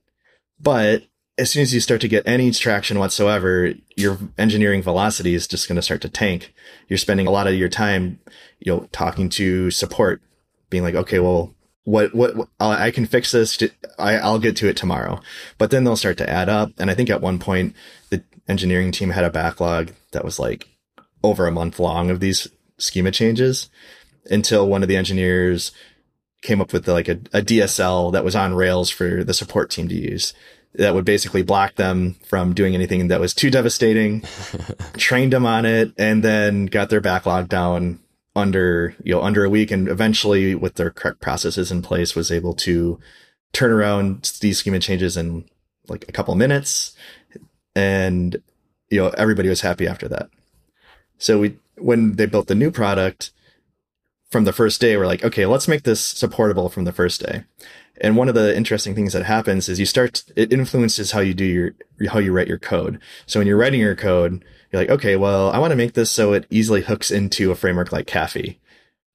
But as soon as you start to get any traction whatsoever, your engineering velocity is just going to start to tank. You're spending a lot of your time, you know, talking to support, being like, okay, well, what, what, what I can fix this. I, I'll get to it tomorrow. But then they'll start to add up. And I think at one point the engineering team had a backlog that was like over a month long of these schema changes until one of the engineers came up with like a, a DSL that was on Rails for the support team to use that would basically block them from doing anything that was too devastating, trained them on it, and then got their backlog down under, you know, under a week. And eventually with their correct processes in place was able to turn around these schema changes in like a couple minutes. And, you know, everybody was happy after that. So we, when they built the new product from the first day, we're like, okay, let's make this supportable from the first day. And one of the interesting things that happens is you start, it influences how you do your, how you write your code. So when you're writing your code, you're like, okay, well, I want to make this so it easily hooks into a framework like Kaffy.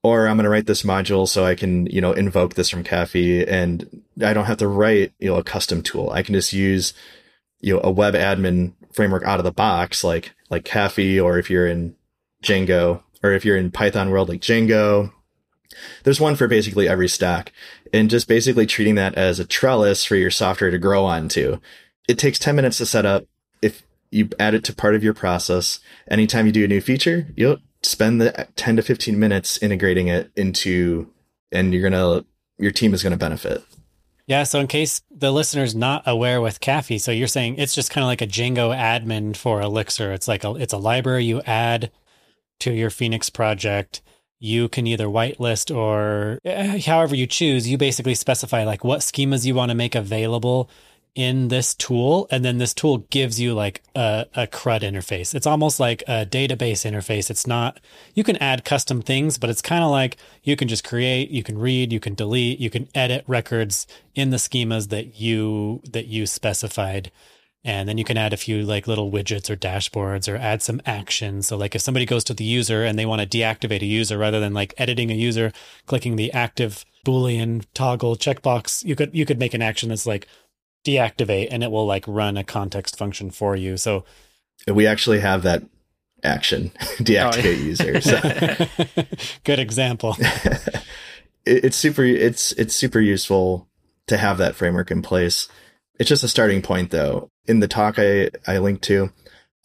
Or I'm going to write this module so I can, you know, invoke this from Kaffy and I don't have to write, you know, a custom tool. I can just use, you know, a web admin framework out of the box, like, like Kaffy, or if you're in Django, or if you're in Python world, like Django. There's one for basically every stack and just basically treating that as a trellis for your software to grow onto. It takes 10 minutes to set up. If you add it to part of your process, anytime you do a new feature, you'll spend the 10 to 15 minutes integrating it into, and you're going to, your team is going to benefit. Yeah. So in case the listener's not aware with Kaffy, so you're saying it's just kind of like a Django admin for Elixir. It's like a, it's a library you add to your Phoenix project you can either whitelist or eh, however you choose. You basically specify like what schemas you want to make available in this tool. And then this tool gives you like a, a CRUD interface. It's almost like a database interface. It's not, you can add custom things, but it's kind of like you can just create, you can read, you can delete, you can edit records in the schemas that you, that you specified and then you can add a few like little widgets or dashboards or add some actions. So like if somebody goes to the user and they want to deactivate a user rather than like editing a user, clicking the active boolean toggle checkbox, you could you could make an action that's like deactivate and it will like run a context function for you. So we actually have that action deactivate oh, yeah. user. So. Good example. it's super it's it's super useful to have that framework in place. It's just a starting point though. In the talk I, I linked to,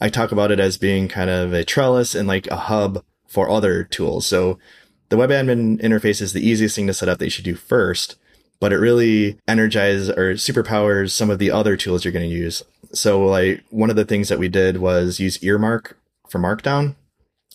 I talk about it as being kind of a trellis and like a hub for other tools. So the web admin interface is the easiest thing to set up that you should do first, but it really energizes or superpowers some of the other tools you're going to use. So like one of the things that we did was use earmark for markdown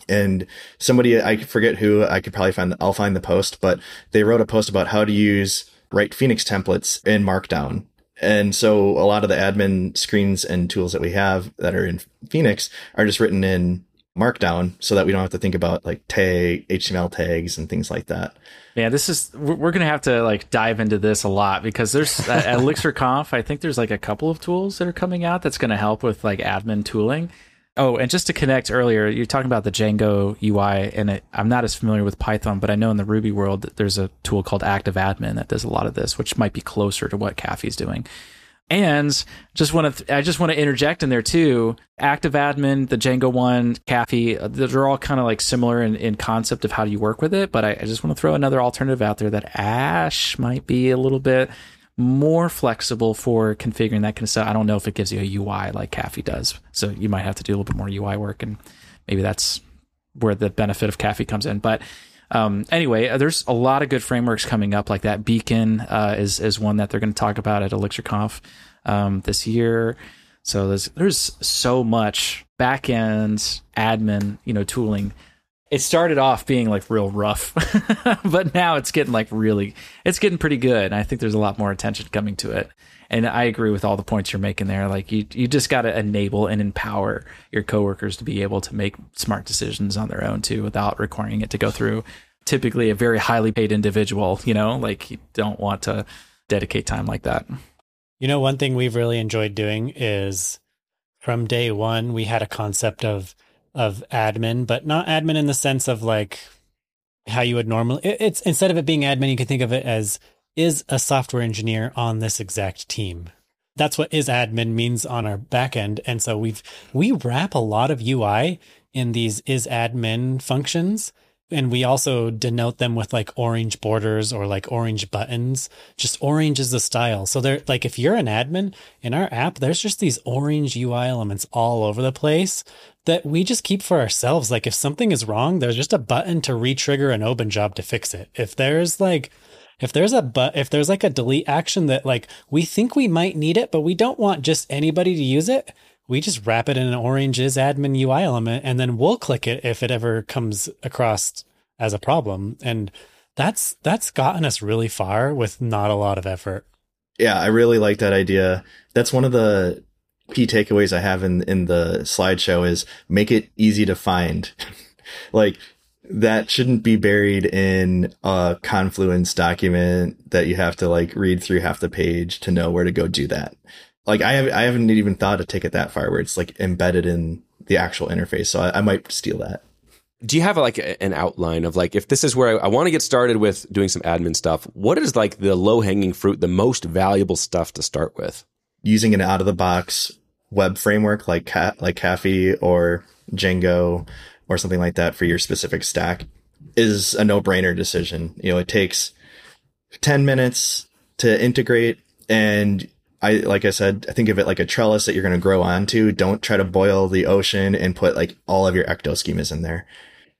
and somebody i forget who i could probably find i'll find the post but they wrote a post about how to use write phoenix templates in markdown and so a lot of the admin screens and tools that we have that are in Phoenix are just written in Markdown so that we don't have to think about like tag HTML tags and things like that. Yeah, this is we're gonna have to like dive into this a lot because there's at ElixirConf, I think there's like a couple of tools that are coming out that's gonna help with like admin tooling. Oh, and just to connect earlier, you're talking about the Django UI, and it, I'm not as familiar with Python, but I know in the Ruby world there's a tool called Active Admin that does a lot of this, which might be closer to what Kaffy's doing. And just want to, I just want to interject in there too. Active Admin, the Django one, Kaffy, they're all kind of like similar in, in concept of how you work with it. But I, I just want to throw another alternative out there that Ash might be a little bit more flexible for configuring that kind of stuff. I don't know if it gives you a UI like Kaffy does. So you might have to do a little bit more UI work, and maybe that's where the benefit of Kaffy comes in. But um, anyway, uh, there's a lot of good frameworks coming up like that. Beacon uh, is is one that they're going to talk about at ElixirConf um, this year. So there's there's so much backend admin, you know, tooling it started off being like real rough, but now it's getting like really, it's getting pretty good. And I think there's a lot more attention coming to it. And I agree with all the points you're making there. Like you, you just got to enable and empower your coworkers to be able to make smart decisions on their own too, without requiring it to go through typically a very highly paid individual. You know, like you don't want to dedicate time like that. You know, one thing we've really enjoyed doing is from day one, we had a concept of of admin, but not admin in the sense of like how you would normally. It's instead of it being admin, you can think of it as is a software engineer on this exact team. That's what is admin means on our backend, and so we've we wrap a lot of UI in these is admin functions, and we also denote them with like orange borders or like orange buttons. Just orange is the style. So they're like, if you're an admin in our app, there's just these orange UI elements all over the place that we just keep for ourselves. Like if something is wrong, there's just a button to re-trigger an open job to fix it. If there's like, if there's a but if there's like a delete action that like we think we might need it, but we don't want just anybody to use it, we just wrap it in an orange is admin UI element and then we'll click it if it ever comes across as a problem. And that's that's gotten us really far with not a lot of effort. Yeah, I really like that idea. That's one of the key takeaways I have in in the slideshow is make it easy to find. like that shouldn't be buried in a confluence document that you have to like read through half the page to know where to go do that. Like I have, I haven't even thought to take it that far where it's like embedded in the actual interface. So I, I might steal that. Do you have like an outline of like if this is where I, I want to get started with doing some admin stuff? What is like the low hanging fruit, the most valuable stuff to start with? Using an out of the box web framework like Cat, like Kaffy or Django or something like that for your specific stack is a no brainer decision. You know, it takes 10 minutes to integrate and I, like I said, I think of it like a trellis that you're going to grow onto. Don't try to boil the ocean and put like all of your ecto schemas in there.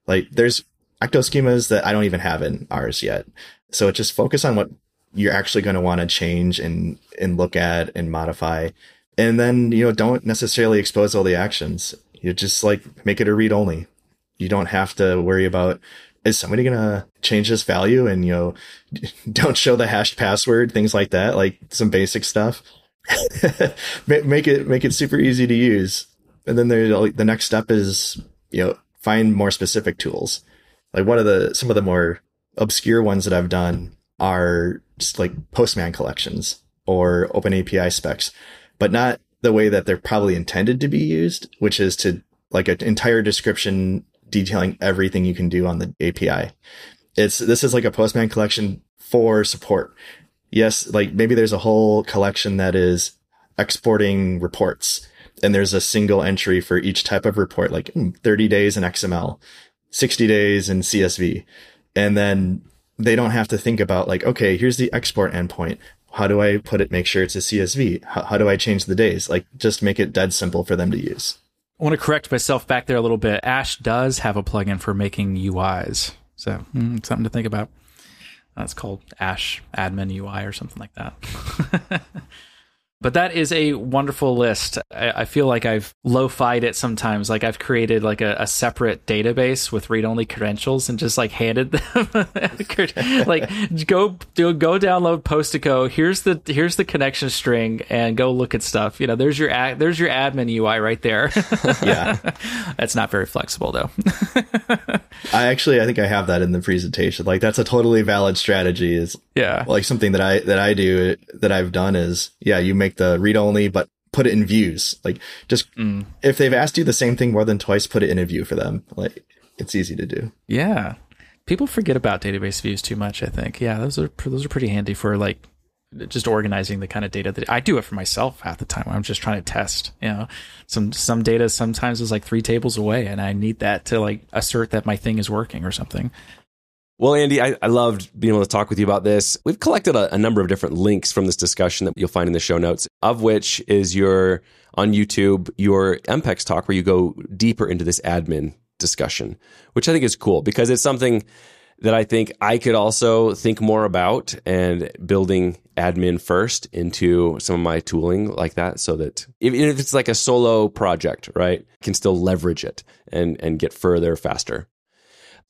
Like there's ecto schemas that I don't even have in ours yet. So just focus on what you're actually going to want to change and, and look at and modify. And then, you know, don't necessarily expose all the actions. You just like make it a read only. You don't have to worry about is somebody going to change this value and, you know, don't show the hashed password, things like that, like some basic stuff. make it, make it super easy to use. And then there, like, the next step is, you know, find more specific tools. Like one of the, some of the more obscure ones that I've done are just like Postman collections or open API specs, but not the way that they're probably intended to be used, which is to like an entire description detailing everything you can do on the API. It's, this is like a Postman collection for support. Yes, like maybe there's a whole collection that is exporting reports and there's a single entry for each type of report, like hmm, 30 days in XML, 60 days in CSV. And then they don't have to think about like, okay, here's the export endpoint. How do I put it? Make sure it's a CSV. How, how do I change the days? Like just make it dead simple for them to use. I want to correct myself back there a little bit. Ash does have a plugin for making UIs, so mm, something to think about. That's called Ash Admin UI or something like that. But that is a wonderful list. I, I feel like I've lo-fied it sometimes. Like I've created like a, a separate database with read-only credentials and just like handed them like go do go download Postico. Here's the here's the connection string and go look at stuff. You know, there's your ad, there's your admin UI right there. yeah, that's not very flexible though. I actually I think I have that in the presentation. Like that's a totally valid strategy. Is yeah, like something that I that I do that I've done is yeah you make make the read only, but put it in views. Like just mm. if they've asked you the same thing more than twice, put it in a view for them. Like it's easy to do. Yeah. People forget about database views too much, I think. Yeah, those are those are pretty handy for like just organizing the kind of data that I do it for myself half the time. I'm just trying to test, you know, some some data sometimes is like three tables away and I need that to like assert that my thing is working or something. Well, Andy, I, I, loved being able to talk with you about this. We've collected a, a, number of different links from this discussion that you'll find in the show notes, of which is your on YouTube, your EMPEX talk, where you go deeper into this admin discussion, which I think is cool because it's something that I think I could also think more about and building admin first into some of my tooling like that so that if, if it's like a solo project, right, can still leverage it and, and get further faster.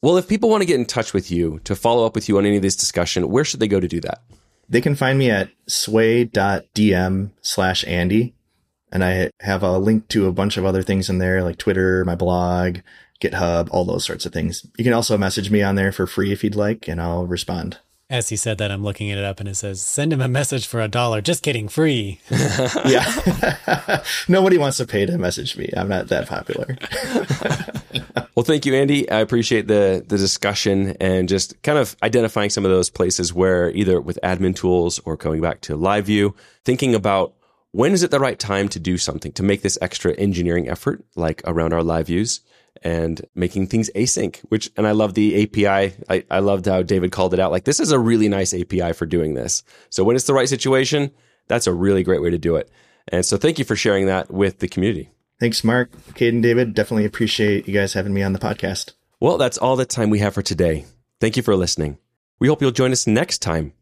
Well, if people want to get in touch with you to follow up with you on any of this discussion, where should they go to do that? They can find me at sway.dm slash Andy. And I have a link to a bunch of other things in there, like Twitter, my blog, GitHub, all those sorts of things. You can also message me on there for free if you'd like, and I'll respond. As he said that, I'm looking it up and it says, send him a message for a dollar. Just kidding, free. yeah. Nobody wants to pay to message me. I'm not that popular. well, thank you, Andy. I appreciate the, the discussion and just kind of identifying some of those places where either with admin tools or going back to live view, thinking about when is it the right time to do something to make this extra engineering effort, like around our live views and making things async, which, and I love the API. I, I loved how David called it out. Like, this is a really nice API for doing this. So when it's the right situation, that's a really great way to do it. And so thank you for sharing that with the community. Thanks, Mark, Caden, David. Definitely appreciate you guys having me on the podcast. Well, that's all the time we have for today. Thank you for listening. We hope you'll join us next time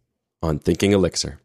on Thinking Elixir.